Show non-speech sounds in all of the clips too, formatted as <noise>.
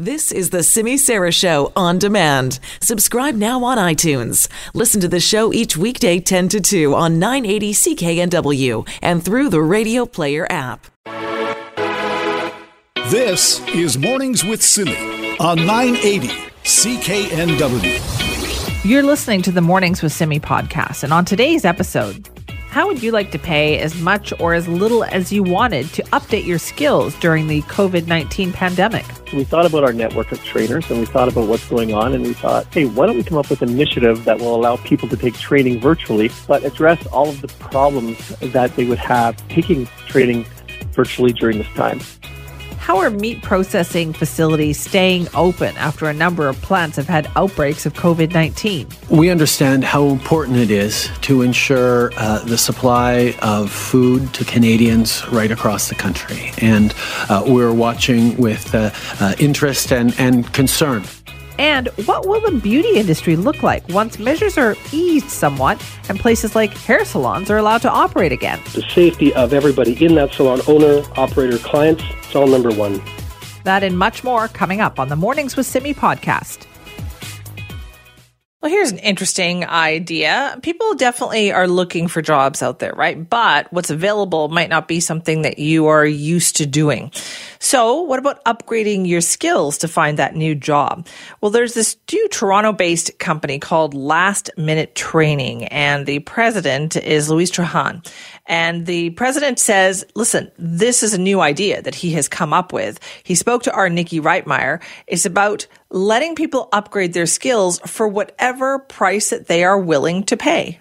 This is the Simi Sara Show on demand. Subscribe now on iTunes. Listen to the show each weekday 10 to 2 on 980 CKNW and through the Radio Player app. This is Mornings with Simi on 980 CKNW. You're listening to the Mornings with Simi podcast, and on today's episode, how would you like to pay as much or as little as you wanted to update your skills during the COVID 19 pandemic? We thought about our network of trainers and we thought about what's going on, and we thought, hey, why don't we come up with an initiative that will allow people to take training virtually, but address all of the problems that they would have taking training virtually during this time? How are meat processing facilities staying open after a number of plants have had outbreaks of COVID 19? We understand how important it is to ensure uh, the supply of food to Canadians right across the country. And uh, we're watching with uh, uh interest and, and concern. And what will the beauty industry look like once measures are eased somewhat and places like hair salons are allowed to operate again? The safety of everybody in that salon, owner, operator, clients, it's all number one. That and much more coming up on the Mornings with Simi podcast. Well, here's an interesting idea. People definitely are looking for jobs out there, right? But what's available might not be something that you are used to doing. So what about upgrading your skills to find that new job? Well, there's this new Toronto based company called Last Minute Training and the president is Louise Trahan. And the president says, listen, this is a new idea that he has come up with. He spoke to our Nikki Reitmeyer. It's about letting people upgrade their skills for whatever price that they are willing to pay.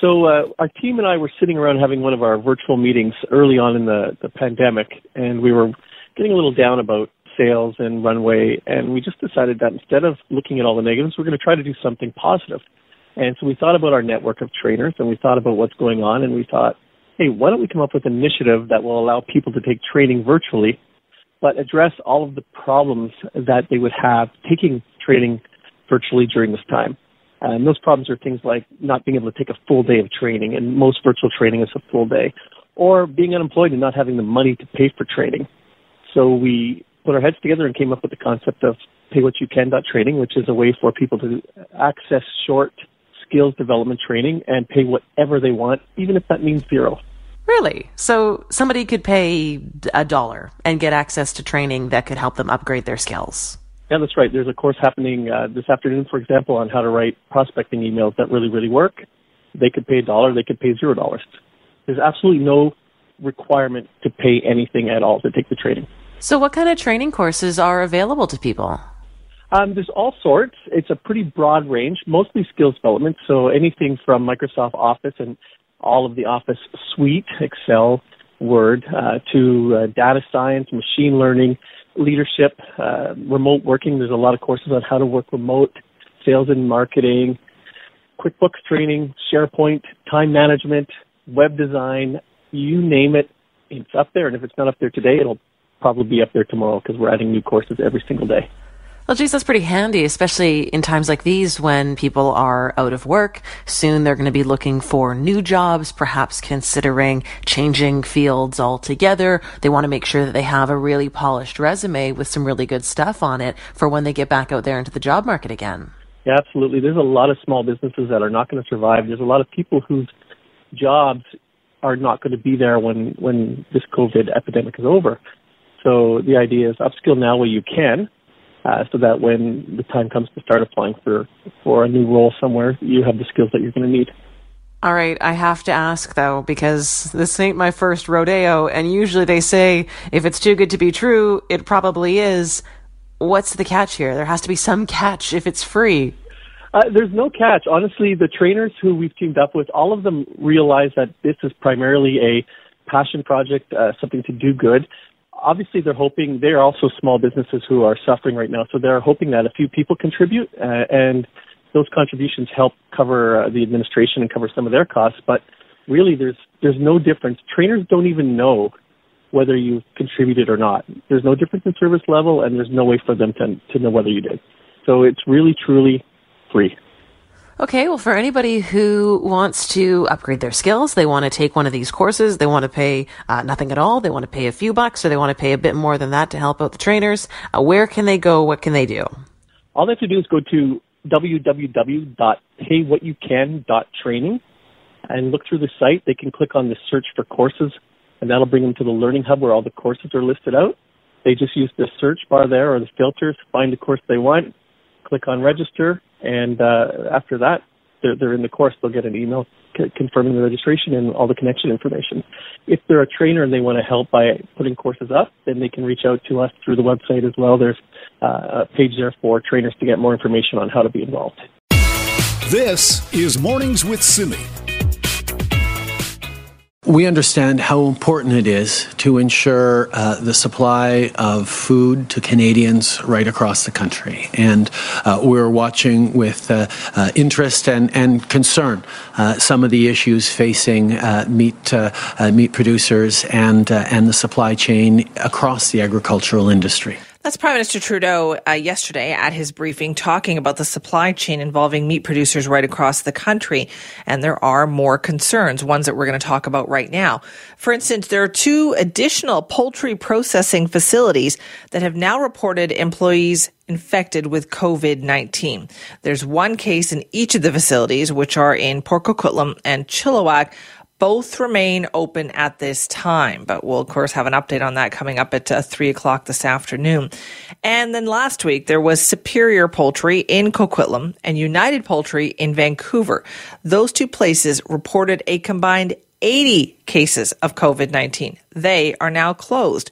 So uh, our team and I were sitting around having one of our virtual meetings early on in the, the pandemic, and we were getting a little down about sales and runway, and we just decided that instead of looking at all the negatives, we're going to try to do something positive. And so we thought about our network of trainers, and we thought about what's going on, and we thought, hey, why don't we come up with an initiative that will allow people to take training virtually, but address all of the problems that they would have taking training virtually during this time. And those problems are things like not being able to take a full day of training, and most virtual training is a full day, or being unemployed and not having the money to pay for training. So we put our heads together and came up with the concept of pay what you can training, which is a way for people to access short skills development training and pay whatever they want, even if that means zero. Really? So somebody could pay a dollar and get access to training that could help them upgrade their skills. Yeah, that's right. There's a course happening uh, this afternoon, for example, on how to write prospecting emails that really, really work. They could pay a dollar. They could pay zero dollars. There's absolutely no requirement to pay anything at all to take the training. So, what kind of training courses are available to people? Um, there's all sorts. It's a pretty broad range, mostly skills development. So anything from Microsoft Office and all of the Office suite, Excel, Word, uh, to uh, data science, machine learning, leadership, uh, remote working. There's a lot of courses on how to work remote, sales and marketing, QuickBooks training, SharePoint, time management, web design, you name it. It's up there. And if it's not up there today, it'll probably be up there tomorrow because we're adding new courses every single day. Well, geez, that's pretty handy, especially in times like these when people are out of work. Soon they're going to be looking for new jobs, perhaps considering changing fields altogether. They want to make sure that they have a really polished resume with some really good stuff on it for when they get back out there into the job market again. Yeah, absolutely. There's a lot of small businesses that are not going to survive. There's a lot of people whose jobs are not going to be there when, when this COVID epidemic is over. So the idea is upskill now where you can, uh, so that when the time comes to start applying for for a new role somewhere, you have the skills that you're going to need. All right, I have to ask though, because this ain't my first rodeo, and usually they say if it's too good to be true, it probably is. What's the catch here? There has to be some catch if it's free. Uh, there's no catch. Honestly, the trainers who we've teamed up with, all of them realize that this is primarily a passion project, uh, something to do good obviously they're hoping they're also small businesses who are suffering right now, so they're hoping that a few people contribute uh, and those contributions help cover uh, the administration and cover some of their costs. But really, there's there's no difference. Trainers don't even know whether you contributed or not. There's no difference in service level, and there's no way for them to to know whether you did. So it's really truly free. Okay, well, for anybody who wants to upgrade their skills, they want to take one of these courses, they want to pay uh, nothing at all, they want to pay a few bucks, or they want to pay a bit more than that to help out the trainers, uh, where can they go? What can they do? All they have to do is go to www.paywhatyoucan.training and look through the site. They can click on the search for courses, and that'll bring them to the Learning Hub where all the courses are listed out. They just use the search bar there or the filters, find the course they want, click on register, and uh, after that, they're, they're in the course. They'll get an email c- confirming the registration and all the connection information. If they're a trainer and they want to help by putting courses up, then they can reach out to us through the website as well. There's uh, a page there for trainers to get more information on how to be involved. This is Mornings with Simi. We understand how important it is to ensure uh, the supply of food to Canadians right across the country. And uh, we're watching with uh, uh interest and, and concern uh, some of the issues facing uh, meat, meat producers and, and the supply chain across the agricultural industry. That's Prime Minister Trudeau uh, yesterday at his briefing talking about the supply chain involving meat producers right across the country. And there are more concerns, ones that we're going to talk about right now. For instance, there are two additional poultry processing facilities that have now reported employees infected with COVID 19. There's one case in each of the facilities, which are in Port Coquitlam and Chilliwack, both remain open at this time, but we'll of course have an update on that coming up at uh, three o'clock this afternoon. And then last week there was Superior Poultry in Coquitlam and United Poultry in Vancouver. Those two places reported a combined 80 cases of COVID 19. They are now closed.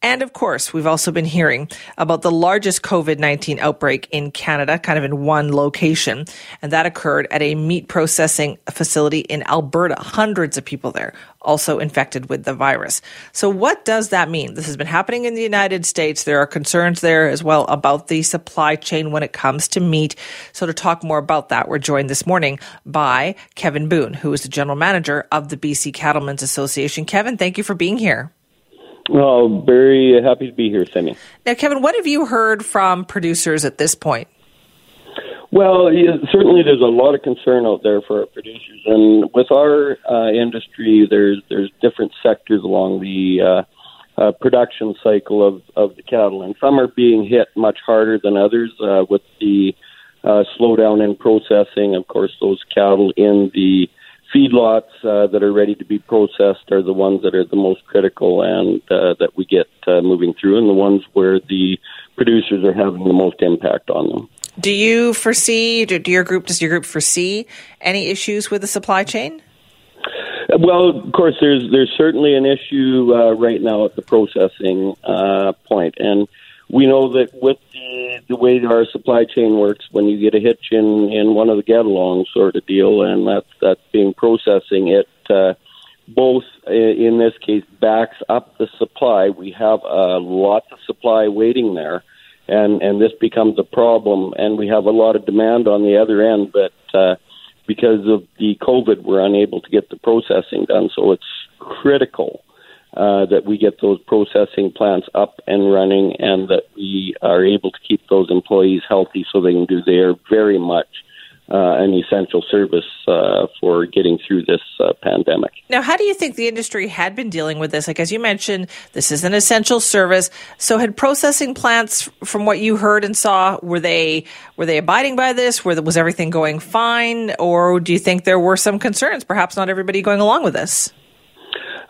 And of course, we've also been hearing about the largest COVID 19 outbreak in Canada, kind of in one location. And that occurred at a meat processing facility in Alberta. Hundreds of people there also infected with the virus. So, what does that mean? This has been happening in the United States. There are concerns there as well about the supply chain when it comes to meat. So, to talk more about that, we're joined this morning by Kevin Boon, who is the general manager of the BC Cattlemen's Association. Kevin, thank you for being here. Well, very happy to be here, Simi. Now, Kevin, what have you heard from producers at this point? Well, certainly there's a lot of concern out there for our producers, and with our uh, industry, there's there's different sectors along the uh, uh, production cycle of of the cattle, and some are being hit much harder than others uh, with the uh, slowdown in processing. Of course, those cattle in the feedlots uh, that are ready to be processed are the ones that are the most critical and uh, that we get uh, moving through, and the ones where the producers are having the most impact on them. Do you foresee? Do your group does your group foresee any issues with the supply chain? Well, of course, there's there's certainly an issue uh, right now at the processing uh, point, and we know that with the, the way our supply chain works, when you get a hitch in, in one of the get along sort of deal, and that's that's being processing, it uh, both in this case backs up the supply. We have uh, lots of supply waiting there, and and this becomes a problem. And we have a lot of demand on the other end, but uh, because of the COVID, we're unable to get the processing done. So it's critical uh, that we get those processing plants up and running and that we are able to keep those employees healthy so they can do their very much uh, an essential service uh, for getting through this uh, pandemic. Now, how do you think the industry had been dealing with this? Like, as you mentioned, this is an essential service. So, had processing plants, from what you heard and saw, were they were they abiding by this? Were, was everything going fine, or do you think there were some concerns? Perhaps not everybody going along with this.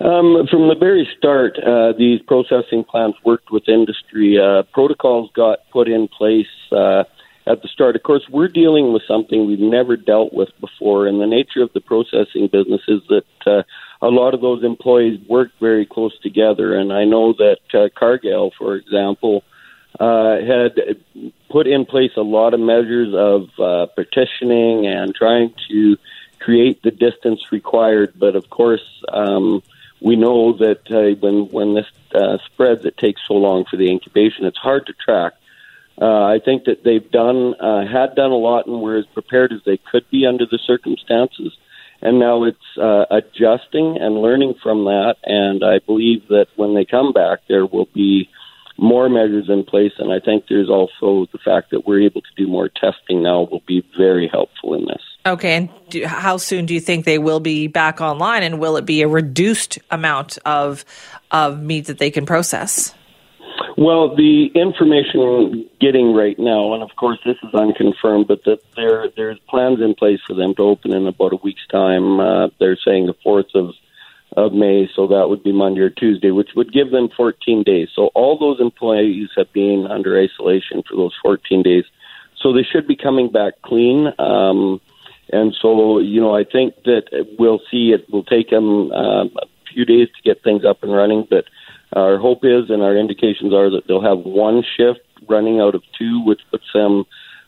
Um, from the very start, uh, these processing plants worked with industry. Uh, protocols got put in place uh, at the start. Of course, we're dealing with something we've never dealt with before, and the nature of the processing business is that uh, a lot of those employees work very close together. And I know that uh, Cargill, for example, uh, had put in place a lot of measures of uh, partitioning and trying to create the distance required. But of course, um, we know that uh, when when this uh, spreads, it takes so long for the incubation. It's hard to track. Uh, I think that they've done uh, had done a lot and were as prepared as they could be under the circumstances, and now it's uh, adjusting and learning from that. And I believe that when they come back, there will be more measures in place. And I think there's also the fact that we're able to do more testing now will be very helpful in this. Okay, and do, how soon do you think they will be back online, and will it be a reduced amount of of meat that they can process? Well, the information we're getting right now, and of course this is unconfirmed, but that there there's plans in place for them to open in about a week's time. Uh, they're saying the fourth of of May, so that would be Monday or Tuesday, which would give them 14 days. So all those employees have been under isolation for those 14 days, so they should be coming back clean. Um, and so, you know, I think that we'll see it will take them um, a few days to get things up and running, but our hope is and our indications are that they'll have one shift running out of two, which puts them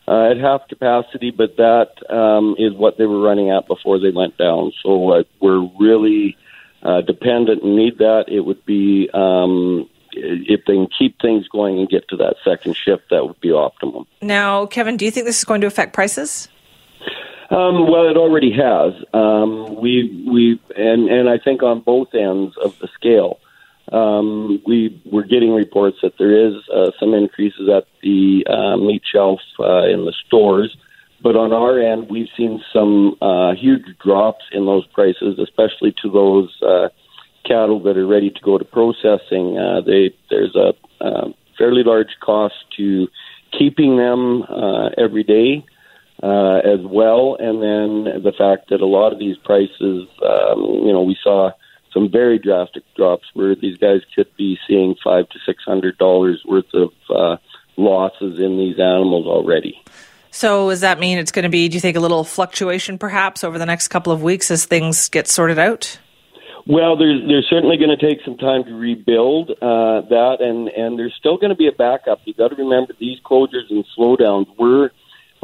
uh, at half capacity, but that um, is what they were running at before they went down. So uh, we're really uh, dependent and need that. It would be um, if they can keep things going and get to that second shift, that would be optimum. Now, Kevin, do you think this is going to affect prices? Um, well, it already has. Um, we we and and I think on both ends of the scale, um, we we're getting reports that there is uh, some increases at the uh, meat shelf uh, in the stores, but on our end, we've seen some uh, huge drops in those prices, especially to those uh, cattle that are ready to go to processing. Uh, they there's a uh, fairly large cost to keeping them uh, every day uh, as well. And then the fact that a lot of these prices, um, you know, we saw some very drastic drops where these guys could be seeing five to six hundred dollars worth of uh, losses in these animals already. So, does that mean it's going to be, do you think, a little fluctuation perhaps over the next couple of weeks as things get sorted out? Well, there's certainly going to take some time to rebuild uh, that, and and there's still going to be a backup. You've got to remember these closures and slowdowns were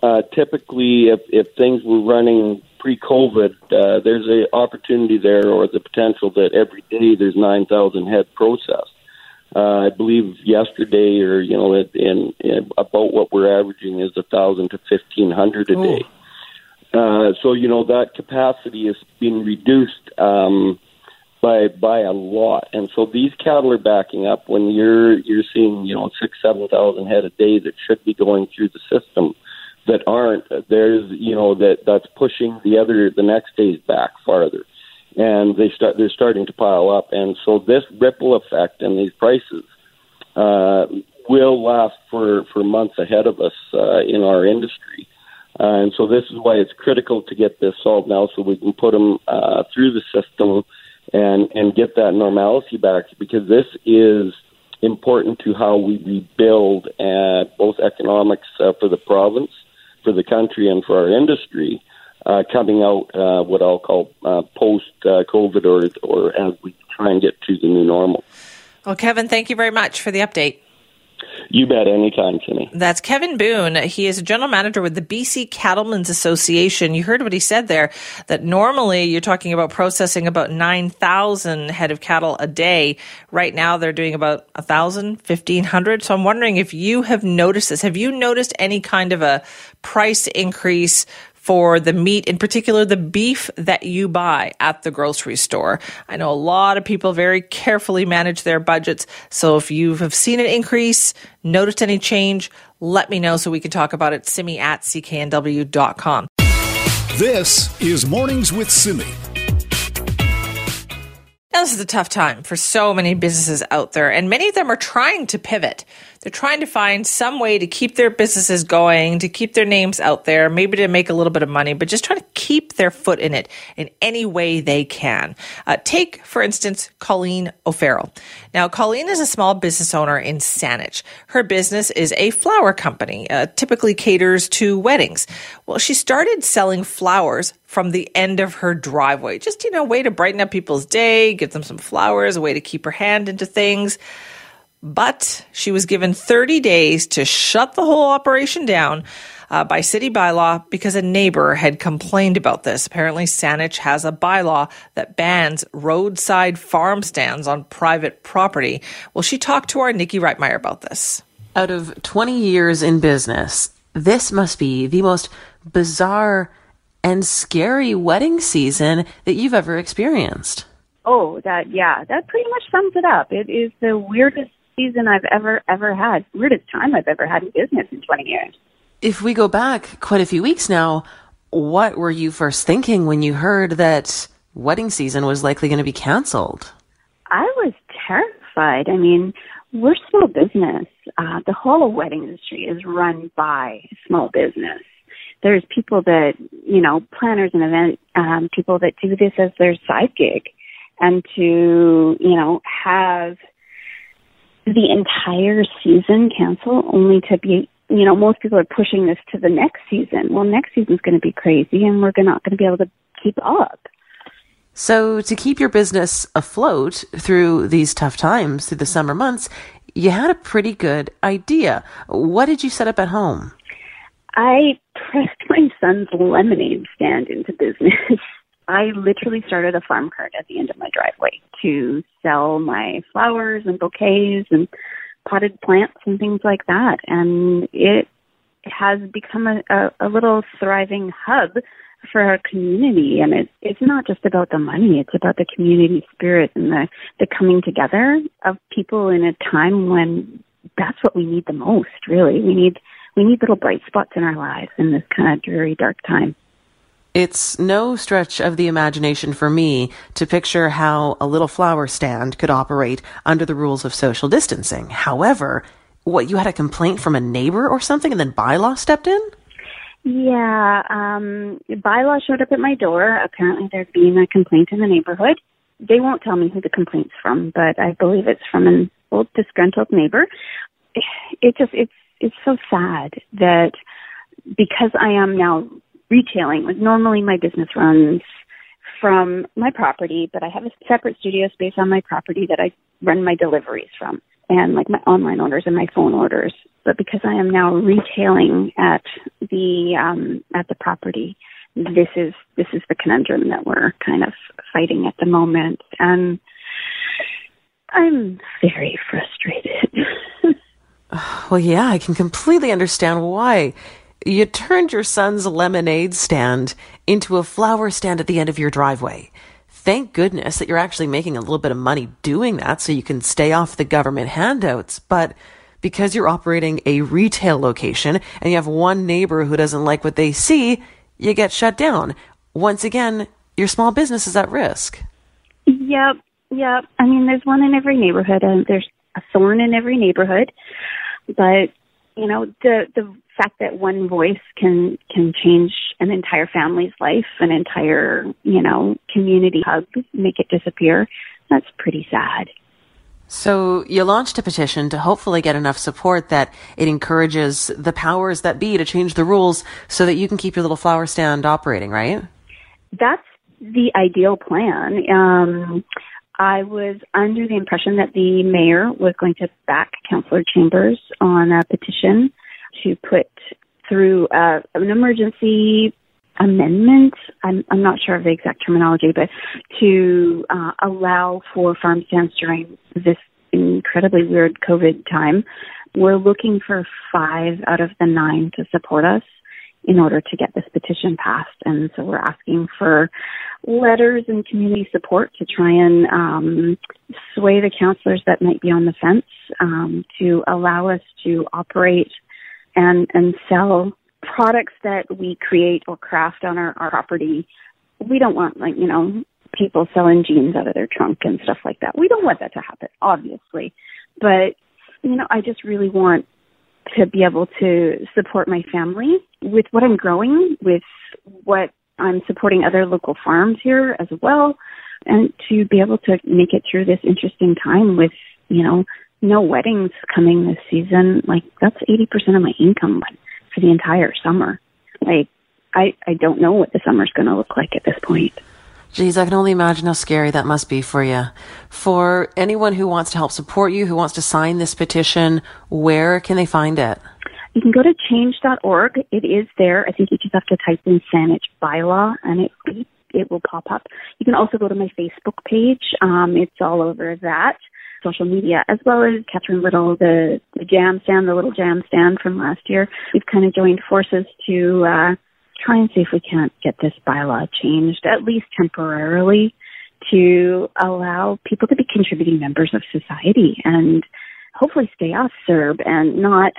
uh, typically, if, if things were running pre-COVID, uh, there's an opportunity there or the potential that every day there's 9,000 head processed. Uh, I believe yesterday, or you know, in, in about what we're averaging is a thousand to fifteen hundred a day. Uh, so you know that capacity has been reduced um, by by a lot, and so these cattle are backing up. When you're you're seeing you know six seven thousand head a day that should be going through the system, that aren't there's you know that that's pushing the other the next days back farther and they start they're starting to pile up. And so this ripple effect and these prices uh, will last for for months ahead of us uh, in our industry. Uh, and so this is why it's critical to get this solved now so we can put them uh, through the system and and get that normalcy back because this is important to how we rebuild uh, both economics uh, for the province for the country and for our industry uh, coming out uh, what I'll call uh, post uh, COVID or, or as we try and get to the new normal. Well, Kevin, thank you very much for the update. You bet, anytime, Simi. That's Kevin Boon. He is a general manager with the BC Cattlemen's Association. You heard what he said there, that normally you're talking about processing about 9,000 head of cattle a day. Right now they're doing about 1,000, 1,500. So I'm wondering if you have noticed this. Have you noticed any kind of a price increase for the meat, in particular the beef that you buy at the grocery store. I know a lot of people very carefully manage their budgets. So if you have seen an increase, noticed any change, let me know so we can talk about it. Simi at cknw.com. This is Mornings with Simi. Now, this is a tough time for so many businesses out there, and many of them are trying to pivot. They're trying to find some way to keep their businesses going, to keep their names out there, maybe to make a little bit of money, but just try to keep their foot in it in any way they can. Uh, take, for instance, Colleen O'Farrell. Now, Colleen is a small business owner in Saanich. Her business is a flower company, uh, typically caters to weddings. Well, she started selling flowers from the end of her driveway. Just, you know, a way to brighten up people's day, give them some flowers, a way to keep her hand into things. But she was given 30 days to shut the whole operation down. uh, by city bylaw because a neighbor had complained about this. Apparently, Saanich has a bylaw that bans roadside farm stands on private property. Well, she talked to our Nikki Reitmeyer about this. Out of 20 years in business, this must be the most bizarre and scary wedding season that you've ever experienced. Oh, that, yeah, that pretty much sums it up. It is the weirdest season I've ever, ever had, weirdest time I've ever had in business in 20 years. If we go back quite a few weeks now, what were you first thinking when you heard that wedding season was likely going to be canceled? I was terrified. I mean, we're small business. Uh, the whole wedding industry is run by small business there's people that you know planners and event um, people that do this as their side gig, and to you know have the entire season cancel only to be you know most people are pushing this to the next season. Well, next season's going to be crazy, and we're not going to be able to keep up. So, to keep your business afloat through these tough times, through the summer months, you had a pretty good idea. What did you set up at home? I pressed my son's lemonade stand into business. <laughs> I literally started a farm cart at the end of my driveway to sell my flowers and bouquets and potted plants and things like that. And it has become a, a, a little thriving hub for our community. And it, it's not just about the money, it's about the community spirit and the, the coming together of people in a time when that's what we need the most, really. We need we need little bright spots in our lives in this kind of dreary, dark time. It's no stretch of the imagination for me to picture how a little flower stand could operate under the rules of social distancing. However, what, you had a complaint from a neighbor or something and then bylaw stepped in? Yeah, um, bylaw showed up at my door. Apparently there's been a complaint in the neighborhood. They won't tell me who the complaint's from, but I believe it's from an old disgruntled neighbor. It just, it's it's so sad that because I am now retailing, like normally my business runs from my property, but I have a separate studio space on my property that I run my deliveries from and like my online orders and my phone orders. But because I am now retailing at the um at the property, this is this is the conundrum that we're kind of fighting at the moment. And I'm very frustrated. <laughs> Well, yeah, I can completely understand why. You turned your son's lemonade stand into a flower stand at the end of your driveway. Thank goodness that you're actually making a little bit of money doing that so you can stay off the government handouts. But because you're operating a retail location and you have one neighbor who doesn't like what they see, you get shut down. Once again, your small business is at risk. Yep, yep. I mean, there's one in every neighborhood, and there's a thorn in every neighborhood. But you know, the the fact that one voice can can change an entire family's life, an entire you know community hub, make it disappear. That's pretty sad. So you launched a petition to hopefully get enough support that it encourages the powers that be to change the rules so that you can keep your little flower stand operating, right? That's the ideal plan. Um, I was under the impression that the mayor was going to back Councillor Chambers on a petition to put through uh, an emergency amendment. I'm, I'm not sure of the exact terminology, but to uh, allow for farm stands during this incredibly weird COVID time. We're looking for five out of the nine to support us in order to get this petition passed. And so we're asking for letters and community support to try and um, sway the councillors that might be on the fence um, to allow us to operate and, and sell products that we create or craft on our, our property. We don't want like, you know, people selling jeans out of their trunk and stuff like that. We don't want that to happen, obviously. But, you know, I just really want to be able to support my family with what I'm growing, with what I'm supporting other local farms here as well, and to be able to make it through this interesting time with, you know, no weddings coming this season. Like that's 80% of my income for the entire summer. Like I, I don't know what the summer's going to look like at this point. Geez, I can only imagine how scary that must be for you. For anyone who wants to help support you, who wants to sign this petition, where can they find it? You can go to change.org. It is there. I think you just have to type in Saanich bylaw and it it will pop up. You can also go to my Facebook page. Um, it's all over that social media, as well as Catherine Little, the, the jam stand, the little jam stand from last year. We've kind of joined forces to uh, try and see if we can't get this bylaw changed, at least temporarily, to allow people to be contributing members of society and hopefully stay off CERB and not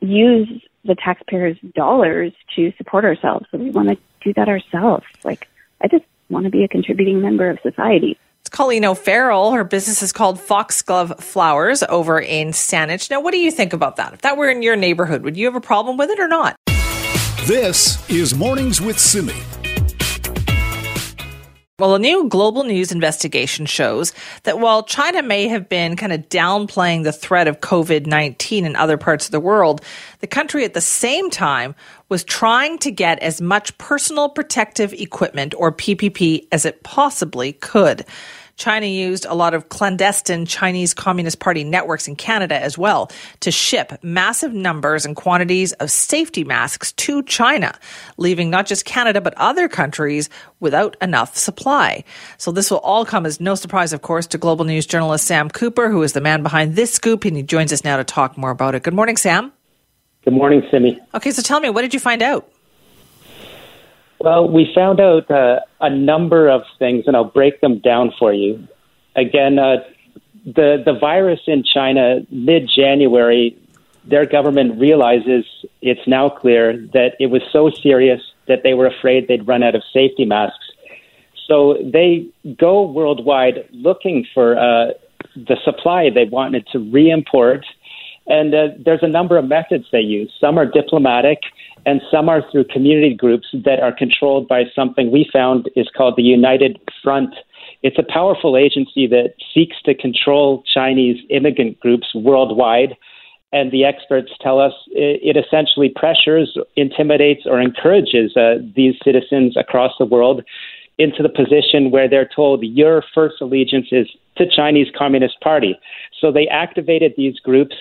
use the taxpayers' dollars to support ourselves. So we want to do that ourselves. Like, I just want to be a contributing member of society. Colleen O'Farrell. Her business is called Foxglove Flowers over in Saanich. Now, what do you think about that? If that were in your neighborhood, would you have a problem with it or not? This is Mornings with Simi. Well, a new global news investigation shows that while China may have been kind of downplaying the threat of COVID 19 in other parts of the world, the country at the same time was trying to get as much personal protective equipment or PPE as it possibly could. China used a lot of clandestine Chinese Communist Party networks in Canada as well to ship massive numbers and quantities of safety masks to China, leaving not just Canada but other countries without enough supply. So this will all come as no surprise, of course, to global news journalist Sam Cooper, who is the man behind this scoop, and he joins us now to talk more about it. Good morning, Sam. Good morning, Simi. Okay, so tell me, what did you find out? Well, we found out uh, a number of things, and I'll break them down for you. Again, uh, the the virus in China mid January, their government realizes it's now clear that it was so serious that they were afraid they'd run out of safety masks. So they go worldwide looking for uh, the supply they wanted to re-import, and uh, there's a number of methods they use. Some are diplomatic and some are through community groups that are controlled by something we found is called the United Front. It's a powerful agency that seeks to control Chinese immigrant groups worldwide. And the experts tell us it, essentially pressures, intimidates, or encourages uh, these citizens across the world into the position where they're told your first allegiance is to Chinese Communist Party. So they activated these groups,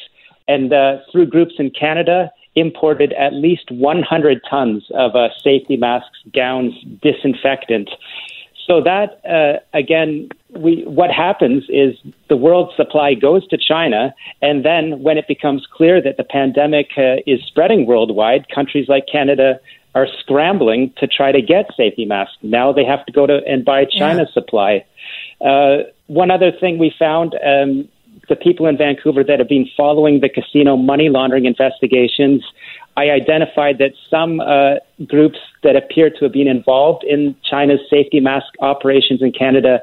and uh, through groups in Canada imported at least 100 tons of uh, safety masks, gowns, disinfectant. So that uh, again, we what happens is the world supply goes to China, and then when it becomes clear that the pandemic uh, is spreading worldwide, countries like Canada are scrambling to try to get safety masks. Now they have to go to and buy China yeah. supply. Uh, one other thing we found um, the people in Vancouver that have been following the casino money laundering investigations, I identified that some uh, groups that appear to have been involved in China's safety mask operations in Canada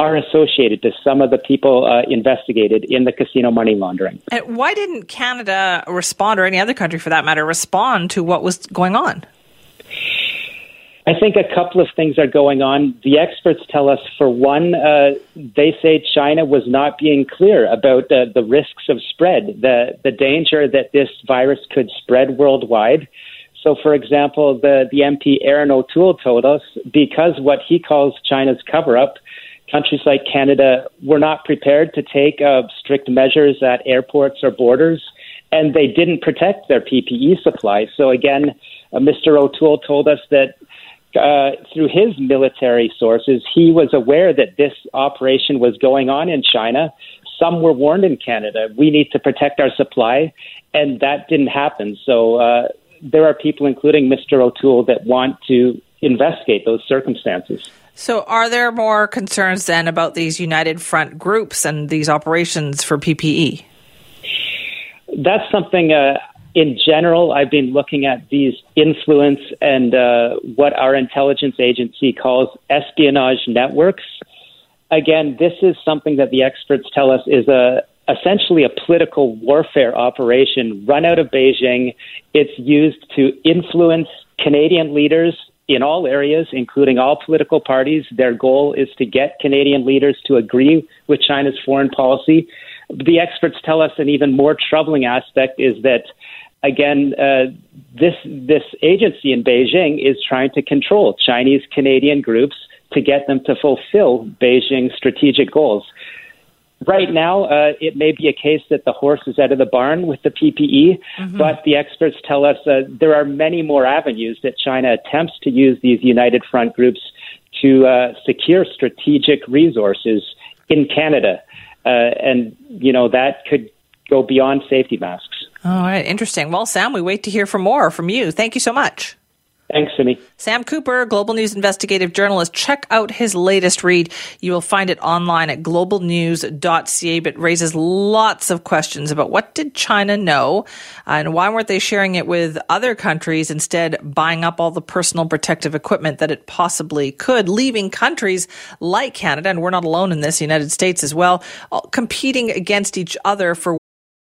are associated to some of the people uh, investigated in the casino money laundering. And why didn't Canada respond, or any other country for that matter, respond to what was going on? I think a couple of things are going on. The experts tell us, for one, uh, they say China was not being clear about the, the risks of spread, the, the danger that this virus could spread worldwide. So, for example, the, the MP Erin O'Toole told us because what he calls China's cover up, countries like Canada were not prepared to take uh, strict measures at airports or borders, and they didn't protect their PPE supply. So, again, uh, Mr. O'Toole told us that uh, through his military sources, he was aware that this operation was going on in China. Some were warned in Canada. We need to protect our supply, and that didn't happen. So uh, there are people, including Mr. O'Toole, that want to investigate those circumstances. So, are there more concerns then about these United Front groups and these operations for PPE? That's something uh, in general, I've been looking at these influence and uh, what our intelligence agency calls espionage networks. Again, this is something that the experts tell us is a essentially a political warfare operation run out of Beijing. It's used to influence Canadian leaders in all areas, including all political parties. Their goal is to get Canadian leaders to agree with China's foreign policy. The experts tell us an even more troubling aspect is that again, uh, this this agency in Beijing is trying to control Chinese Canadian groups to get them to fulfill Beijing's strategic goals. right now, uh, it may be a case that the horse is out of the barn with the PPE, mm-hmm. but the experts tell us uh, there are many more avenues that China attempts to use these united front groups to uh, secure strategic resources in Canada. Uh, and, you know, that could go beyond safety masks. All right, interesting. Well, Sam, we wait to hear from more from you. Thank you so much. Thanks, Simi. Sam Cooper, Global News investigative journalist. Check out his latest read. You will find it online at globalnews.ca, but raises lots of questions about what did China know uh, and why weren't they sharing it with other countries, instead buying up all the personal protective equipment that it possibly could, leaving countries like Canada, and we're not alone in this, the United States as well, competing against each other for.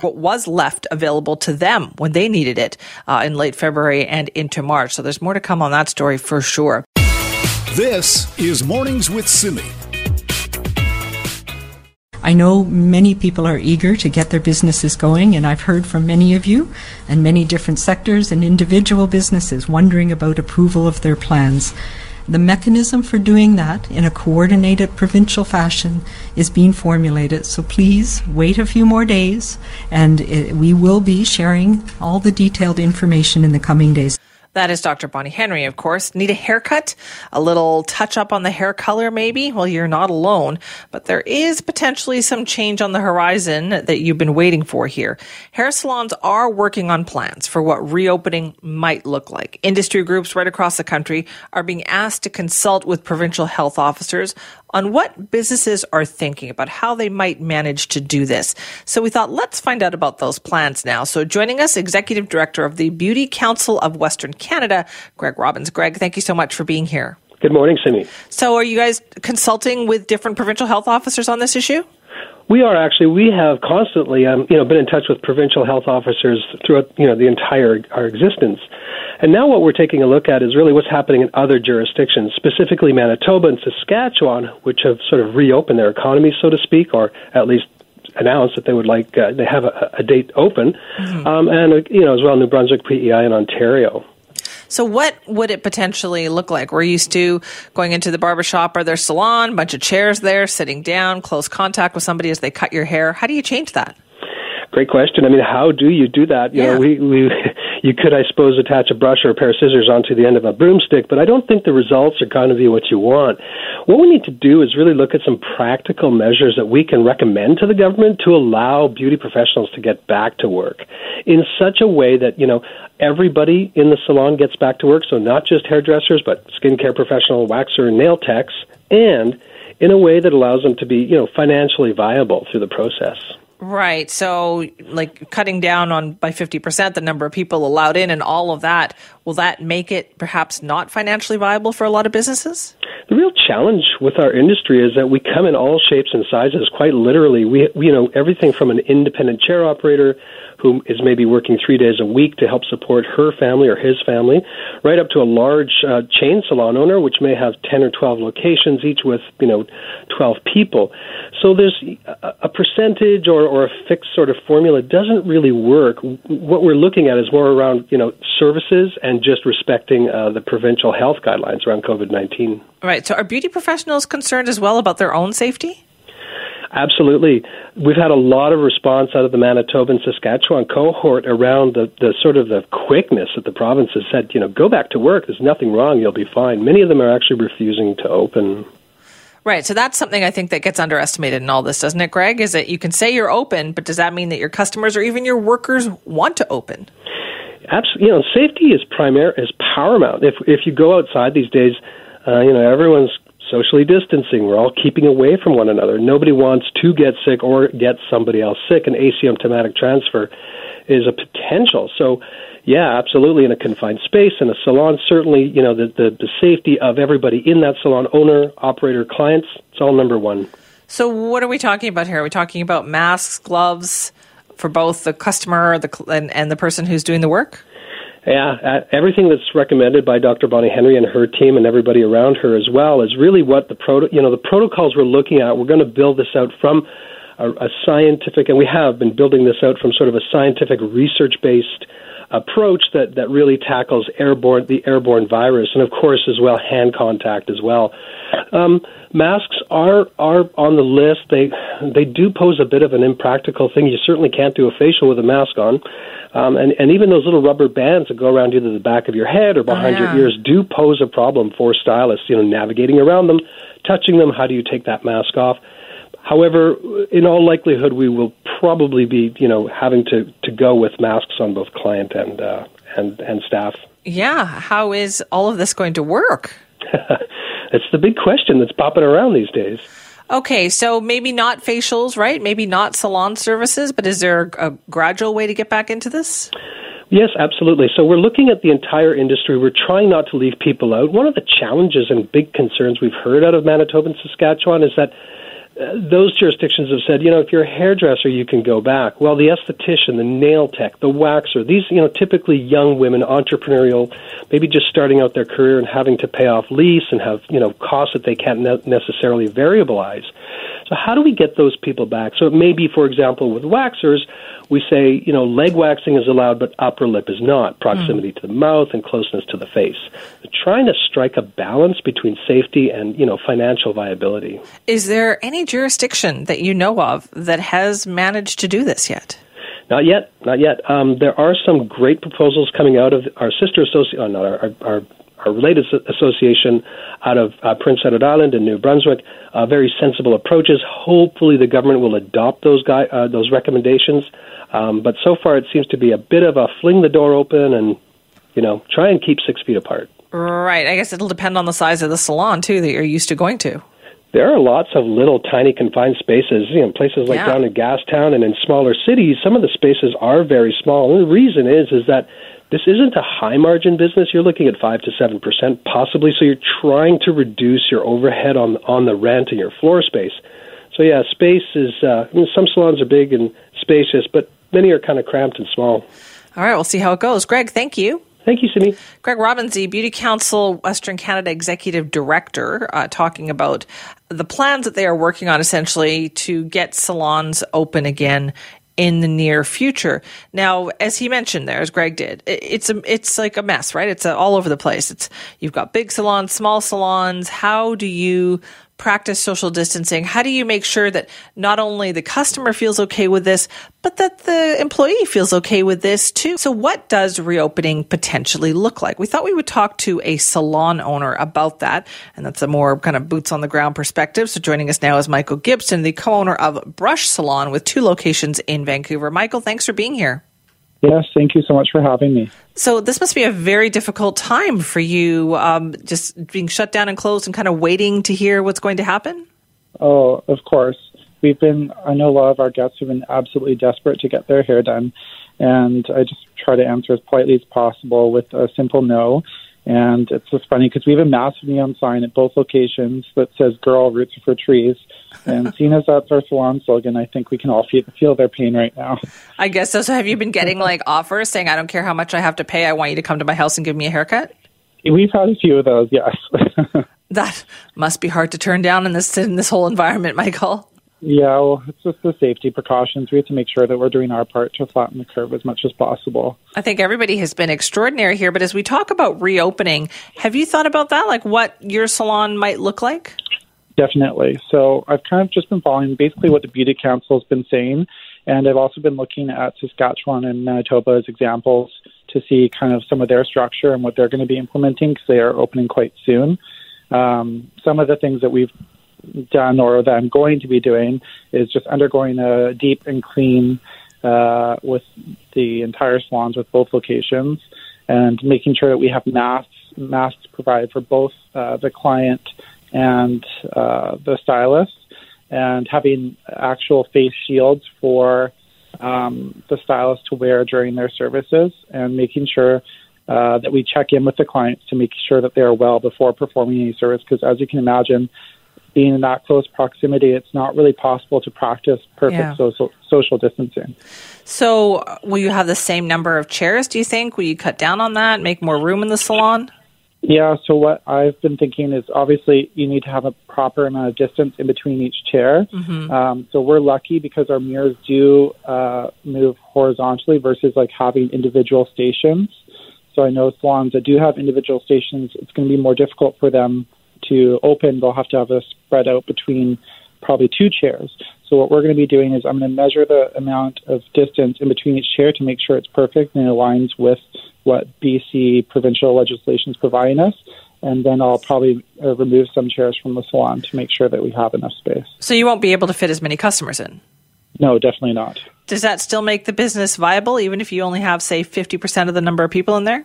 what was left available to them when they needed it uh, in late February and into March. So there's more to come on that story for sure. This is Mornings with Simi. I know many people are eager to get their businesses going, and I've heard from many of you and many different sectors and individual businesses wondering about approval of their plans. The mechanism for doing that in a coordinated provincial fashion is being formulated. So please wait a few more days, and it, we will be sharing all the detailed information in the coming days. That is Dr. Bonnie Henry, of course. Need a haircut? A little touch up on the hair color, maybe? Well, you're not alone, but there is potentially some change on the horizon that you've been waiting for here. Hair salons are working on plans for what reopening might look like. Industry groups right across the country are being asked to consult with provincial health officers on what businesses are thinking about how they might manage to do this. So we thought, let's find out about those plans now. So joining us, Executive Director of the Beauty Council of Western Canada, Greg Robbins. Greg, thank you so much for being here. Good morning, Simi. So are you guys consulting with different provincial health officers on this issue? We are actually. We have constantly, um, you know, been in touch with provincial health officers throughout, you know, the entire our existence. And now what we're taking a look at is really what's happening in other jurisdictions, specifically Manitoba and Saskatchewan, which have sort of reopened their economies, so to speak, or at least announced that they would like uh, they have a, a date open, mm-hmm. um, and uh, you know as well New Brunswick, PEI, and Ontario. So, what would it potentially look like? We're used to going into the barbershop or their salon, bunch of chairs there, sitting down, close contact with somebody as they cut your hair. How do you change that? Great question. I mean, how do you do that? You yeah. know, we, we <laughs> you could, I suppose, attach a brush or a pair of scissors onto the end of a broomstick, but I don't think the results are going to be what you want. What we need to do is really look at some practical measures that we can recommend to the government to allow beauty professionals to get back to work in such a way that, you know, everybody in the salon gets back to work. So not just hairdressers, but skincare professional, waxer, and nail techs, and in a way that allows them to be, you know, financially viable through the process. Right. So, like cutting down on by 50% the number of people allowed in and all of that, will that make it perhaps not financially viable for a lot of businesses? The real challenge with our industry is that we come in all shapes and sizes, quite literally. We, we you know, everything from an independent chair operator who is maybe working three days a week to help support her family or his family, right up to a large uh, chain salon owner, which may have 10 or 12 locations, each with, you know, 12 people. So there's a, a percentage or, or a fixed sort of formula doesn't really work. What we're looking at is more around, you know, services and just respecting uh, the provincial health guidelines around COVID 19. Right. So are beauty professionals concerned as well about their own safety? Absolutely. We've had a lot of response out of the Manitoba and Saskatchewan cohort around the, the sort of the quickness that the province has said, you know, go back to work. There's nothing wrong. You'll be fine. Many of them are actually refusing to open. Right. So that's something I think that gets underestimated in all this, doesn't it, Greg? Is that you can say you're open, but does that mean that your customers or even your workers want to open? Absolutely. You know, safety is primary is paramount. If if you go outside these days, uh, you know, everyone's socially distancing. We're all keeping away from one another. Nobody wants to get sick or get somebody else sick. An asymptomatic transfer is a potential. So, yeah, absolutely. In a confined space, in a salon, certainly, you know, the, the, the safety of everybody in that salon, owner, operator, clients, it's all number one. So, what are we talking about here? Are we talking about masks, gloves for both the customer the, and, and the person who's doing the work? Yeah, uh, everything that's recommended by Dr. Bonnie Henry and her team and everybody around her as well is really what the proto- you know the protocols we're looking at. We're going to build this out from a, a scientific, and we have been building this out from sort of a scientific, research-based approach that that really tackles airborne the airborne virus, and of course as well hand contact as well. Um, masks are are on the list. They they do pose a bit of an impractical thing. You certainly can't do a facial with a mask on. Um, and, and even those little rubber bands that go around either the back of your head or behind oh, yeah. your ears do pose a problem for stylists, you know, navigating around them, touching them, how do you take that mask off? However, in all likelihood, we will probably be, you know, having to, to go with masks on both client and uh, and and staff. Yeah, how is all of this going to work? <laughs> it's the big question that's popping around these days. Okay, so maybe not facials, right? Maybe not salon services, but is there a gradual way to get back into this? Yes, absolutely. So we're looking at the entire industry. We're trying not to leave people out. One of the challenges and big concerns we've heard out of Manitoba and Saskatchewan is that those jurisdictions have said, you know, if you're a hairdresser, you can go back. Well, the esthetician, the nail tech, the waxer, these, you know, typically young women, entrepreneurial, maybe just starting out their career and having to pay off lease and have, you know, costs that they can't necessarily variabilize. So how do we get those people back? So it may be, for example, with waxers, we say, you know, leg waxing is allowed, but upper lip is not. Proximity mm. to the mouth and closeness to the face. Trying to strike a balance between safety and, you know, financial viability. Is there any jurisdiction that you know of that has managed to do this yet? Not yet, not yet. Um, there are some great proposals coming out of our sister association, oh, not our, our, our related association out of uh, Prince Edward Island and New Brunswick. Uh, very sensible approaches. Hopefully, the government will adopt those gui- uh, those recommendations. Um, but so far, it seems to be a bit of a fling the door open and, you know, try and keep six feet apart. Right. I guess it'll depend on the size of the salon, too, that you're used to going to. There are lots of little tiny confined spaces, you know, places like yeah. down in Gastown and in smaller cities, some of the spaces are very small. And the reason is is that this isn't a high margin business. You're looking at five to seven percent, possibly. So you're trying to reduce your overhead on on the rent and your floor space. So yeah, space is. Uh, I mean, some salons are big and spacious, but many are kind of cramped and small. All right, we'll see how it goes. Greg, thank you. Thank you, Simi. Greg Robbins, the Beauty Council Western Canada Executive Director, uh, talking about the plans that they are working on essentially to get salons open again in the near future. Now, as he mentioned there, as Greg did, it's a, it's like a mess, right? It's a, all over the place. It's you've got big salons, small salons. How do you practice social distancing? How do you make sure that not only the customer feels okay with this, but that the employee feels okay with this too? So, what does reopening potentially look like? We thought we would talk to a salon owner about that, and that's a more kind of boots on the ground perspective. So, joining us now is Michael Gibson, the co owner of Brush Salon with two locations in Vancouver. Michael, thanks for being here. Yes, thank you so much for having me. So, this must be a very difficult time for you, um, just being shut down and closed and kind of waiting to hear what's going to happen? Oh, of course. We've been, I know a lot of our guests have been absolutely desperate to get their hair done. And I just try to answer as politely as possible with a simple no. And it's just funny because we have a massive neon sign at both locations that says "Girl Roots for Trees," and seeing as that's our salon slogan, I think we can all feel, feel their pain right now. I guess so. So, have you been getting like offers saying, "I don't care how much I have to pay, I want you to come to my house and give me a haircut"? We've had a few of those, yes. <laughs> that must be hard to turn down in this in this whole environment, Michael. Yeah, well, it's just the safety precautions. We have to make sure that we're doing our part to flatten the curve as much as possible. I think everybody has been extraordinary here, but as we talk about reopening, have you thought about that? Like what your salon might look like? Definitely. So I've kind of just been following basically what the Beauty Council has been saying, and I've also been looking at Saskatchewan and Manitoba as examples to see kind of some of their structure and what they're going to be implementing because they are opening quite soon. Um, some of the things that we've done or that I'm going to be doing is just undergoing a deep and clean uh, with the entire salons with both locations and making sure that we have masks masks provided for both uh, the client and uh, the stylist and having actual face shields for um, the stylist to wear during their services and making sure uh, that we check in with the clients to make sure that they are well before performing any service because as you can imagine being in that close proximity, it's not really possible to practice perfect Yeah. social social distancing. So, uh, will you have the same number of chairs, do you think? Will you cut down on that, make more room in the salon? Yeah, so what I've been thinking is obviously you need to have a proper amount of distance in between each chair. Mhm. Um, so we're lucky because our mirrors do uh, move horizontally versus like having individual stations. So I know salons that do have individual stations, it's going to be more difficult for them to open. They'll have to have a spread out between probably two chairs. So what we're going to be doing is I'm going to measure the amount of distance in between each chair to make sure it's perfect and it aligns with what BC provincial legislation is providing us. And then I'll probably uh, remove some chairs from the salon to make sure that we have enough space. So, you won't be able to fit as many customers in. No, definitely not. Does that still make the business viable, even if you only have, say, 50% of the number of people in there?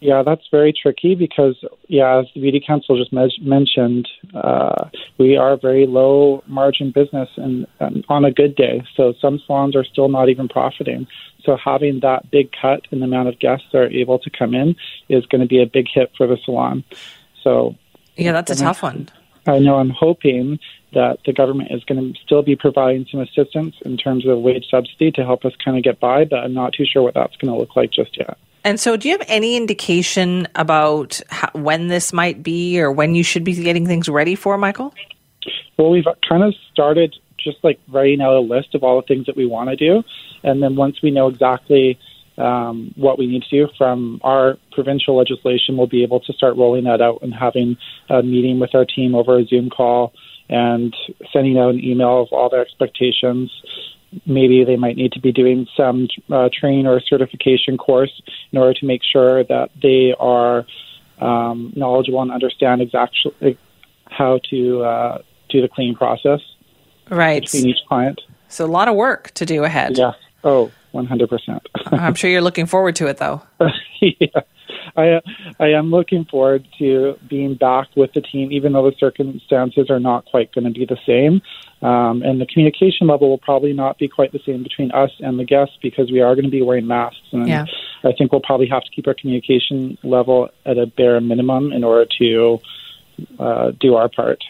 Yeah, that's very tricky because, yeah, as the Beauty Council just mes- mentioned, uh, we are a very low margin business and, and on a good day. So some salons are still not even profiting. So having that big cut in the amount of guests that are able to come in is going to be a big hit for the salon. So Yeah, that's a tough one. I know I'm hoping that the government is going to still be providing some assistance in terms of wage subsidy to help us kind of get by, but I'm not too sure what that's going to look like just yet. And so, do you have any indication about how, when this might be or when you should be getting things ready for, Michael? Well, we've kind of started just like writing out a list of all the things that we want to do, and then once we know exactly um, what we need to do from our provincial legislation, we'll be able to start rolling that out and having a meeting with our team over a Zoom call and sending out an email of all their expectations. Maybe they might need to be doing some uh, training or certification course in order to make sure that they are um, knowledgeable and understand exactly how to uh, do the cleaning process Right. between each client. So, a lot of work to do ahead. Yeah. Oh, 100%. I'm sure you're looking forward to it, though. <laughs> <laughs> yeah. I, I am looking forward to being back with the team, even though the circumstances are not quite going to be the same. Um, and the communication level will probably not be quite the same between us and the guests because we are going to be wearing masks. And Yeah. I think we'll probably have to keep our communication level at a bare minimum in order to uh, do our part.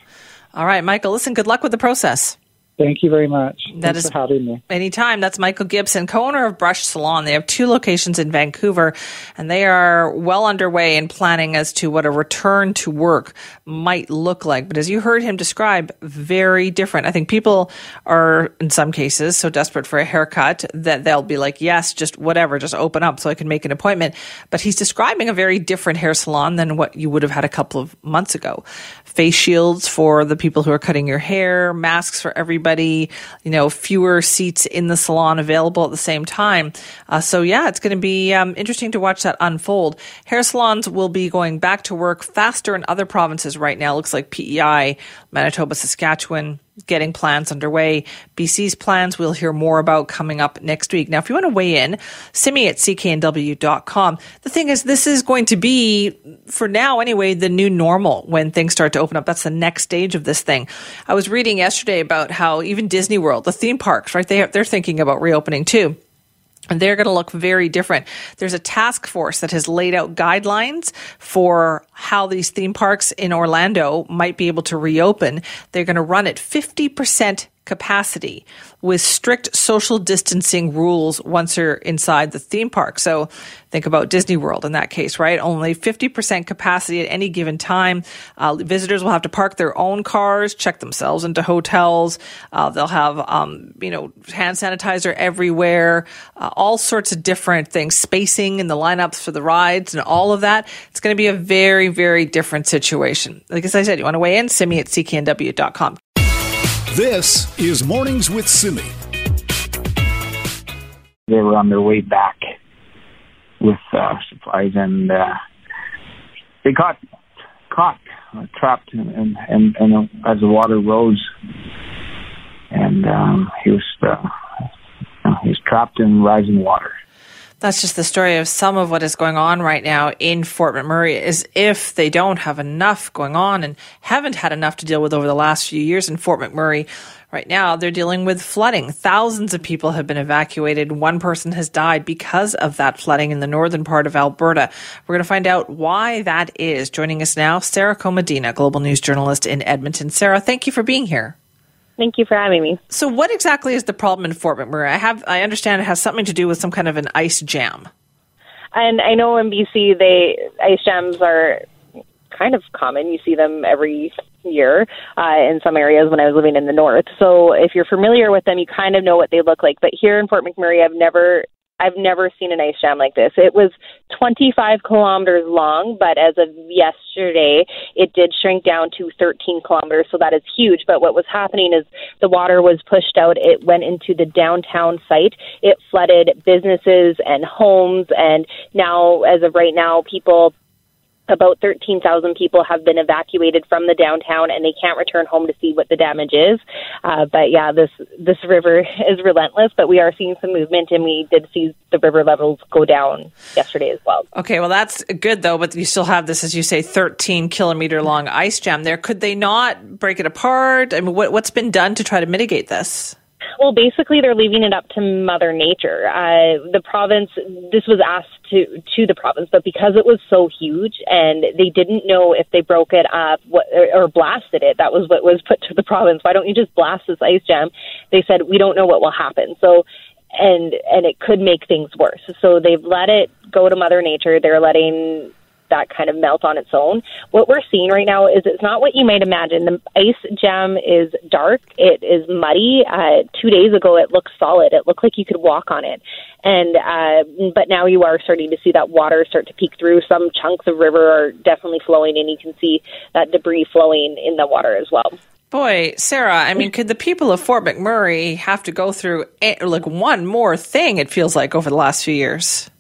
All right, Michael, listen, good luck with the process. Thank you very much. That Thanks is- for having me. Anytime. That's Michael Gibson, co-owner of Brush Salon. They have two locations in Vancouver and they are well underway in planning as to what a return to work might look like. But as you heard him describe, very different. I think people are in some cases so desperate for a haircut that they'll be like, yes, just whatever, just open up so I can make an appointment. But he's describing a very different hair salon than what you would have had a couple of months ago. Face shields for the people who are cutting your hair, masks for everybody, you know, fewer seats in the salon available at the same time. Uh, so yeah, it's going to be um, interesting to watch that unfold. Hair salons will be going back to work faster in other provinces right now. Looks like PEI, Manitoba, Saskatchewan, getting plans underway. BC's plans we'll hear more about coming up next week. Now, if you want to weigh in, simi at cknw.com. The thing is, this is going to be, for now anyway, the new normal when things start to open up. That's the next stage of this thing. I was reading yesterday about how even Disney World, the theme parks, right, they, they're thinking about reopening too. They're going to look very different. There's a task force that has laid out guidelines for how these theme parks in Orlando might be able to reopen. They're going to run at 50% capacity with strict social distancing rules once you're inside the theme park. So think about Disney World in that case, right? Only 50% capacity at any given time. Uh, visitors will have to park their own cars, check themselves into hotels. Uh, they'll have, um, you know, hand sanitizer everywhere, uh, all sorts of different things, spacing in the lineups for the rides and all of that. It's going to be a very, very different situation. Like as I said, you want to weigh in, simi at cknw.com. This is Mornings with Simi. they were on their way back with uh, supplies, and uh, they got caught, uh, trapped, and and and as the water rose, and um, he was uh, he was trapped in rising water. That's just the story of some of what is going on right now in Fort McMurray is if they don't have enough going on and haven't had enough to deal with over the last few years in Fort McMurray. Right now, they're dealing with flooding. Thousands of people have been evacuated. One person has died because of that flooding in the northern part of Alberta. We're going to find out why that is. Joining us now, Sarah Komadina, global news journalist in Edmonton. Sarah, thank you for being here. Thank you for having me. So, what exactly is the problem in Fort McMurray? I have, I understand it has something to do with some kind of an ice jam. And I know in BC, they ice jams are kind of common. You see them every year uh, in some areas when I was living in the north. So if you're familiar with them, you kind of know what they look like. But here in Fort McMurray, I've never I've never seen an ice jam like this. It was 25 kilometers long, but as of yesterday, it did shrink down to 13 kilometers, so that is huge. But what was happening is the water was pushed out. It went into the downtown site. It flooded businesses and homes, and now, as of right now, people about 13,000 people have been evacuated from the downtown and they can't return home to see what the damage is. Uh, but yeah, this this river <laughs> is relentless, but we are seeing some movement and we did see the river levels go down yesterday as well. Okay, well that's good though, but you still have this as you say 13 kilometer long ice jam there. Could they not break it apart? I mean what what's been done to try to mitigate this? Well, basically, they're leaving it up to Mother Nature. Uh, the province, this was asked to to the province, but because it was so huge and they didn't know if they broke it up what, or, or blasted it, that was what was put to the province. Why don't you just blast this ice jam? They said we don't know what will happen. So and and it could make things worse. So they've let it go to Mother Nature. They're letting that kind of melt on its own. What we're seeing right now is it's not what you might imagine. The ice jam is dark. It is muddy. Uh, two days ago, it looked solid. It looked like you could walk on it. And uh, but now you are starting to see that water start to peek through. Some chunks of river are definitely flowing, and you can see that debris flowing in the water as well. Boy, Sarah, I mean, could the people of Fort McMurray have to go through like one more thing? It feels like over the last few years.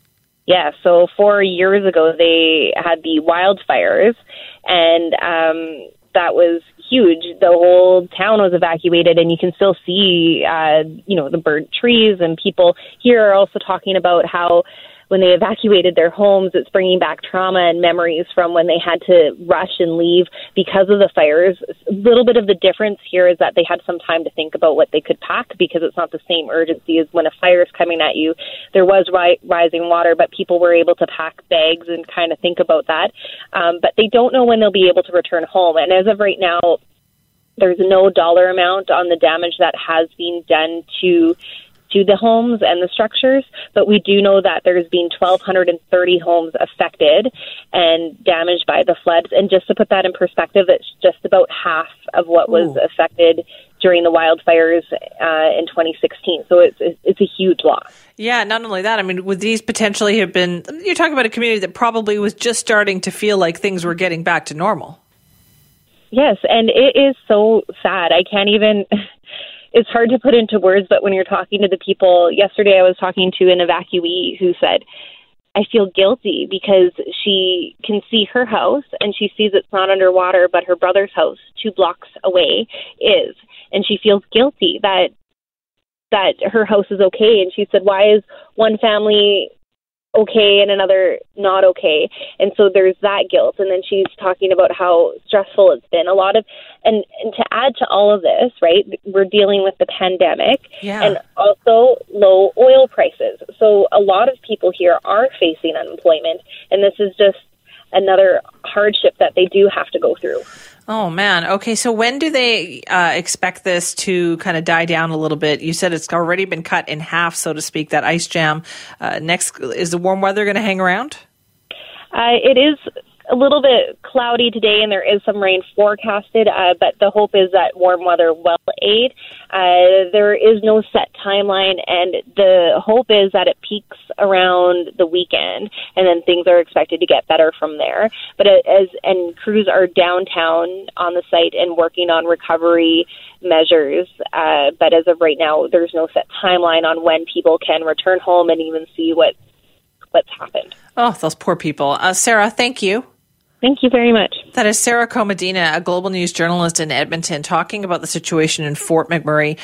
Yeah, so four years ago they had the wildfires, and um, that was huge. The whole town was evacuated, and you can still see, uh, you know, the burnt trees. And people here are also talking about how when they evacuated their homes, it's bringing back trauma and memories from when they had to rush and leave because of the fires. A little bit of the difference here is that they had some time to think about what they could pack because it's not the same urgency as when a fire is coming at you. There was ri- rising water, but people were able to pack bags and kind of think about that. Um, but they don't know when they'll be able to return home. And as of right now, there's no dollar amount on the damage that has been done to to the homes and the structures, but we do know that there's been 1,230 homes affected and damaged by the floods. And just to put that in perspective, it's just about half of what was affected during the wildfires uh, in 2016. So it's it's a huge loss. Yeah, not only that, I mean, would these potentially have been? You're talking about a community that probably was just starting to feel like things were getting back to normal. Yes, and it is so sad. I can't even <laughs> it's hard to put into words, but when you're talking to the people, yesterday I was talking to an evacuee who said, I feel guilty because she can see her house and she sees it's not underwater, but her brother's house, two blocks away, is. And she feels guilty that that her house is okay. And she said, Why is one family okay and another not okay. And so there's that guilt. And then she's talking about how stressful it's been. A lot of and, and to add to all of this right we're dealing with the pandemic yeah. and also low oil prices. So a lot of people here are facing unemployment. And this is just another hardship that they do have to go through Oh man. Okay. So when do they uh, expect this to kind of die down a little bit? You said it's already been cut in half, so to speak. That ice jam. Uh, next, is the warm weather going to hang around? Uh, it is a little bit cloudy today, and there is some rain forecasted. Uh, but the hope is that warm weather will aid. Uh, there is no set timeline, and the hope is that it peaks around the weekend, and then things are expected to get better from there. But as and crews are downtown on the site and working on recovery measures. Uh, but as of right now, there's no set timeline on when people can return home and even see what what's happened. Oh, those poor people. Uh, Sarah, thank you. Thank you very much. That is Sarah Komadina, a global news journalist in Edmonton, talking about the situation in Fort McMurray.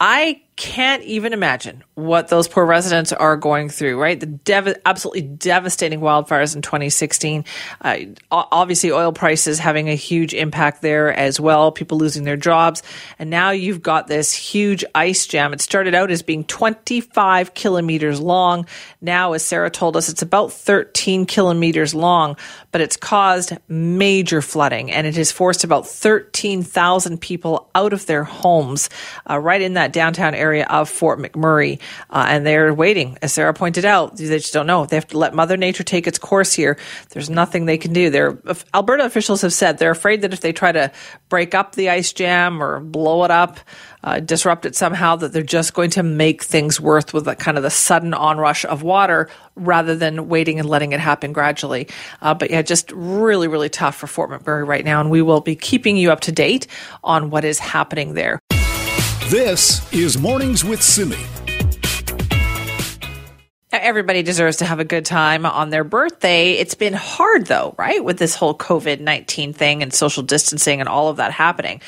I can't even imagine what those poor residents are going through, right? The dev- absolutely devastating wildfires in 2016. Uh, obviously, oil prices having a huge impact there as well, people losing their jobs. And now you've got this huge ice jam. It started out as being 25 kilometers long. Now, as Sarah told us, it's about 13 kilometers long, but it's caused major flooding and it has forced about 13,000 people out of their homes uh, right in that downtown area of Fort McMurray. Uh, and they're waiting. As Sarah pointed out, they just don't know. They have to let Mother Nature take its course here. There's nothing they can do. They're, Alberta officials have said they're afraid that if they try to break up the ice jam or blow it up, uh, disrupt it somehow, that they're just going to make things worse with the kind of the sudden onrush of water rather than waiting and letting it happen gradually. Uh, but yeah, just really, really tough for Fort McMurray right now. And we will be keeping you up to date on what is happening there. This is Mornings with Simi. Everybody deserves to have a good time on their birthday. It's been hard though, right? With this whole COVID 19 thing and social distancing and all of that happening.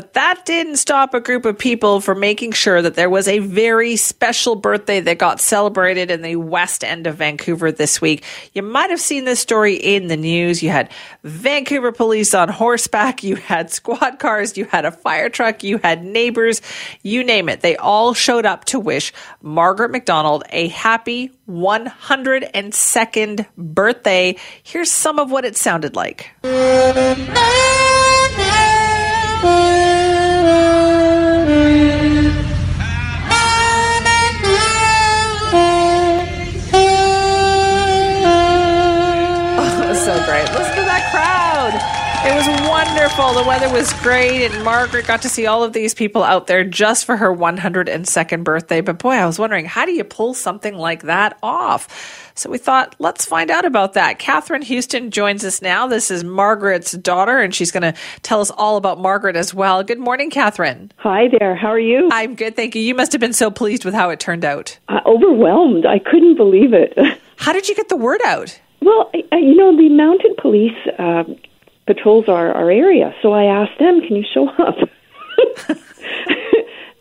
But that didn't stop a group of people from making sure that there was a very special birthday that got celebrated in the west end of Vancouver this week. You might have seen this story in the news. You had Vancouver police on horseback, you had squad cars, you had a fire truck, you had neighbors, you name it. They all showed up to wish Margaret McDonald a happy 102nd birthday. Here's some of what it sounded like. It wonderful. The weather was great, and Margaret got to see all of these people out there just for her 102nd birthday. But boy, I was wondering, how do you pull something like that off? So we thought, let's find out about that. Catherine Houston joins us now. This is Margaret's daughter, and she's going to tell us all about Margaret as well. Good morning, Catherine. Hi there. How are you? I'm good, thank you. You must have been so pleased with how it turned out. Uh, overwhelmed. I couldn't believe it. <laughs> how did you get the word out? Well, you know, the mounted police uh, patrols our, our area. So I asked them, can you show up?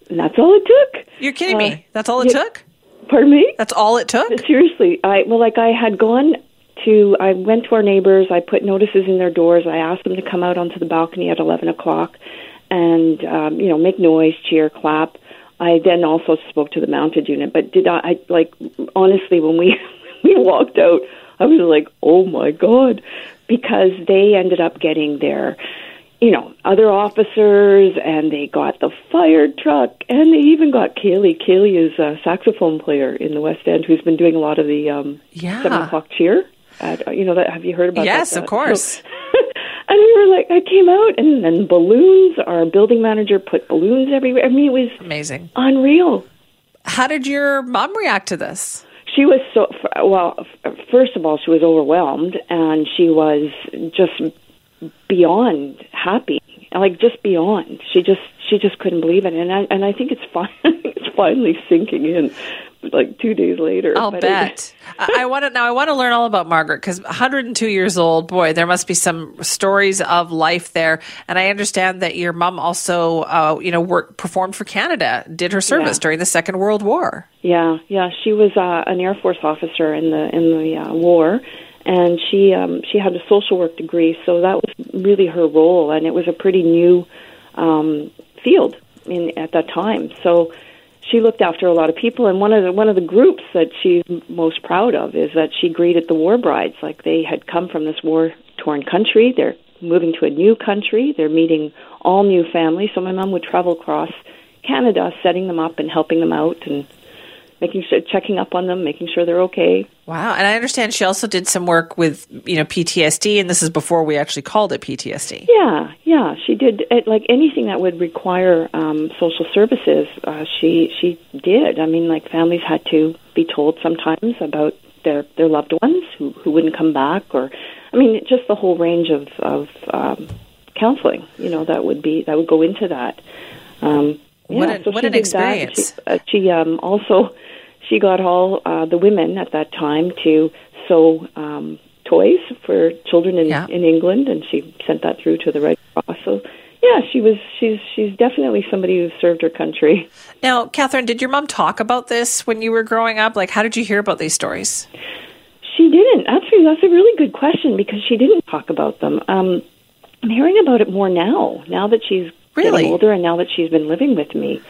and <laughs> that's all it took. You're kidding uh, me. That's all it yeah, took? Pardon me? That's all it took? Seriously. I well like I had gone to I went to our neighbors, I put notices in their doors, I asked them to come out onto the balcony at eleven o'clock and um, you know, make noise, cheer, clap. I then also spoke to the mounted unit, but did I, I like honestly when we <laughs> we walked out, I was like, "Oh my god." Because they ended up getting their you know, other officers, and they got the fire truck, and they even got Kaylee. Kaylee is a saxophone player in the West End who's been doing a lot of the um, yeah. seven o'clock cheer. At, you know that? Have you heard about yes, that? Yes, of course. So, <laughs> and we were like, I came out, and then balloons. Our building manager put balloons everywhere. I mean, it was amazing, unreal. How did your mom react to this? She was so well first of all she was overwhelmed and she was just beyond happy like just beyond she just she just couldn't believe it and i and i think it's fine <laughs> it's finally sinking in like two days later. I'll bet. I, I want to now. I want to learn all about Margaret because 102 years old. Boy, there must be some stories of life there. And I understand that your mom also, uh, you know, worked performed for Canada, did her service yeah. during the Second World War. Yeah, yeah. She was uh, an Air Force officer in the in the uh, war, and she um, she had a social work degree, so that was really her role, and it was a pretty new um, field in at that time. So she looked after a lot of people and one of the one of the groups that she's most proud of is that she greeted the war brides like they had come from this war torn country. They're moving to a new country. They're meeting all new families. So my mom would travel across canada setting them up and helping them out and making sure checking up on them, making sure they're okay. Wow, and I understand she also did some work with you know PTSD, and this is before we actually called it PTSD. Yeah, yeah, she did it, like anything that would require um, social services. Uh, she she did. I mean, like families had to be told sometimes about their their loved ones who who wouldn't come back, or I mean, just the whole range of of um, counseling. You know, that would be that would go into that. Um, yeah, what, a, so what an experience! She, uh, she um, also she got all uh, the women at that time to sew um, toys for children in, yeah. in England, and she sent that through to the Red Cross. So, yeah, yeah, she was. She's she's definitely somebody who served her country. Now, Catherine, did your mom talk about this when you were growing up? Like, how did you hear about these stories? She didn't. Actually, that's a really good question because she didn't talk about them. Um, I'm hearing about it more now. Now that she's really? getting older, and now that she's been living with me,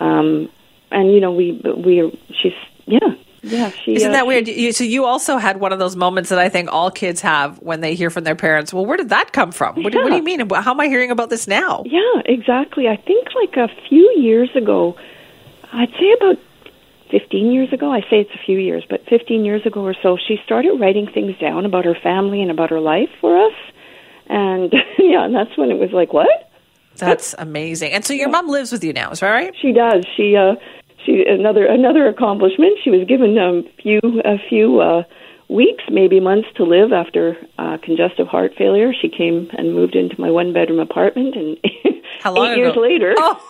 um, and you know, we we she's yeah. Yeah, she, Isn't uh, that weird? You, so you also had one of those moments that I think all kids have when they hear from their parents. Well, where did that come from? What, do, what do you mean? How am I hearing about this now? Yeah, exactly. I think like a few years ago, I'd say about 15 years ago, I say it's a few years, but 15 years ago or so, she started writing things down about her family and about her life for us. And <laughs> yeah, and that's when it was like, what? That's amazing. And so your mom lives with you now, is that right? She does. She uh she another another accomplishment. She was given a few a few uh weeks, maybe months to live after uh congestive heart failure. She came and moved into my one bedroom apartment and <laughs> How long eight years later. Oh,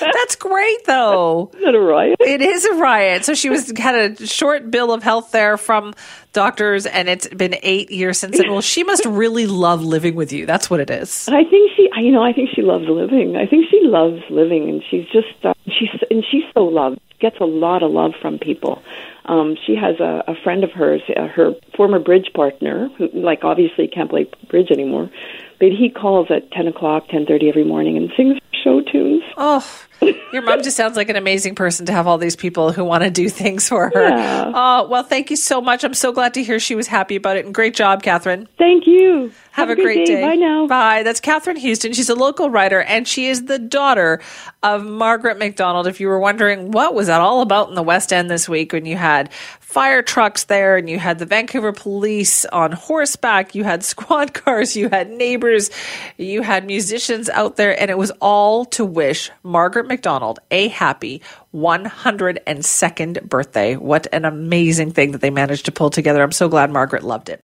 that's great, though. Isn't that a riot? It is a riot. So she was had a short bill of health there from doctors, and it's been eight years since. And well, she must really love living with you. That's what it is. I think she, you know, I think she loves living. I think she loves living, and she's just uh, she's and she's so loved. Gets a lot of love from people. Um, she has a, a friend of hers, uh, her former bridge partner, who like obviously can't play bridge anymore, but he calls at ten o'clock, ten thirty every morning, and sings show tunes. Oh, your mom just sounds like an amazing person to have all these people who want to do things for her. Yeah. Oh, well, thank you so much. I'm so glad to hear she was happy about it. And great job, Catherine. Thank you. Have, a, good great day. day. Bye now. Bye. That's Catherine Houston. She's a local writer, and she is the daughter of Margaret McDonald. If you were wondering what was that all about in the West End this week, when you had fire trucks there, and you had the Vancouver police on horseback, you had squad <laughs> cars, you had neighbors, you had musicians out there, and it was all to wish Margaret McDonald a happy 102nd birthday. What an amazing thing that they managed to pull together. I'm so glad Margaret loved it.